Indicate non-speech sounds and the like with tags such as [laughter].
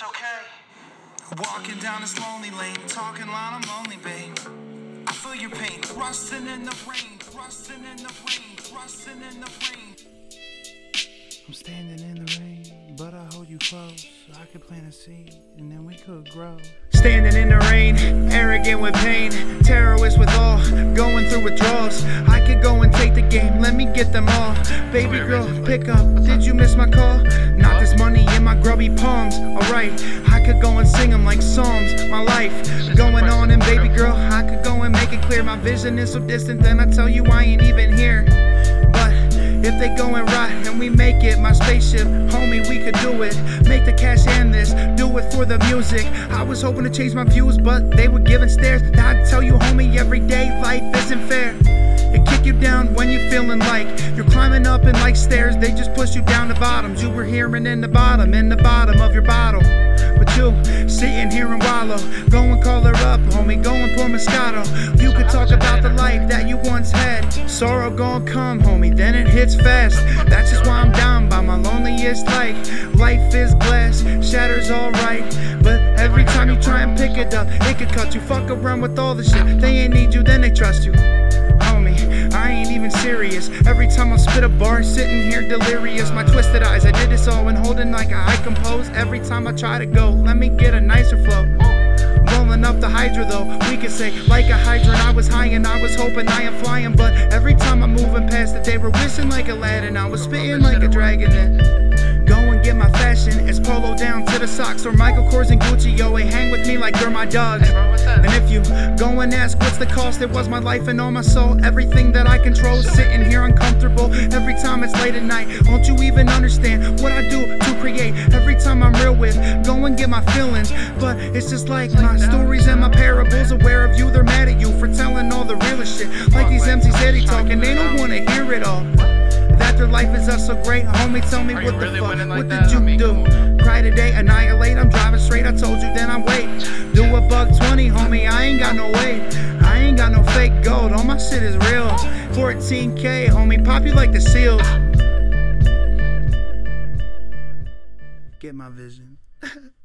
it's okay. Walking down this lonely lane, talking loud, I'm lonely, babe. I feel your pain, rusting in the rain, rusting in the rain, rusting in the rain. I'm standing in the rain, but I hold you close. I could plant a seed, and then we could grow. Standing in the rain, arrogant with pain, terrorist with all, going through withdrawals. I could go and take the game, let me get them all. Baby girl, pick up, did you miss my call? Not this money in my grubby palms, alright. I could go and sing them like psalms, my life going on, and baby girl, I could go and make it clear. My vision is so distant, then I tell you I ain't even here. But if they going right and we make it, my spaceship, homie, we could do it. Make the cash and this, do it for the music. I was hoping to change my views, but they were giving stares. Now I tell you, homie, every day life isn't fair. It kick you down when you're feeling like like stairs, they just push you down the bottoms. You were hearing in the bottom, in the bottom of your bottle. But you sitting here and wallow. Go and call her up, homie. Go and pour Moscato. You could talk about the life that you once had. Sorrow gon' come, homie. Then it hits fast. That's just why I'm down by my loneliest life. Life is glass, shatters alright. But every time you try and pick it up, it could cut you. Fuck around with all the shit. They ain't need you, then they trust you. Serious. Every time I spit a bar, sitting here delirious. My twisted eyes, I did this all when holding like I compose. Every time I try to go, let me get a nicer flow. Rolling up the Hydra though, we could say like a hydra I was high and I was hoping I am flying, but every time I'm moving past it, they were whistling like Aladdin. I was spitting like a dragon. Then go and get my fashion. It's polo down to the socks or Michael Kors and Gucci. Yo, they hang like they're my dogs. And if you go and ask what's the cost, it was my life and all my soul. Everything that I control, sitting here uncomfortable. Every time it's late at night, won't you even understand what I do to create? Every time I'm real with, go and get my feelings. But it's just like my stories and my parables. Aware of you, they're mad at you for telling all the realest shit. Like these MCs steady talking, they don't wanna hear it all. That their life is us so great, homie. Tell me Are what the really fuck, like what that? did I you mean, do? Cry today, annihilate. I'm driving straight. I told you, then I wait. Twenty, homie. I ain't got no weight. I ain't got no fake gold. All my shit is real. 14k, homie. Pop you like the seals. Get my vision. [laughs]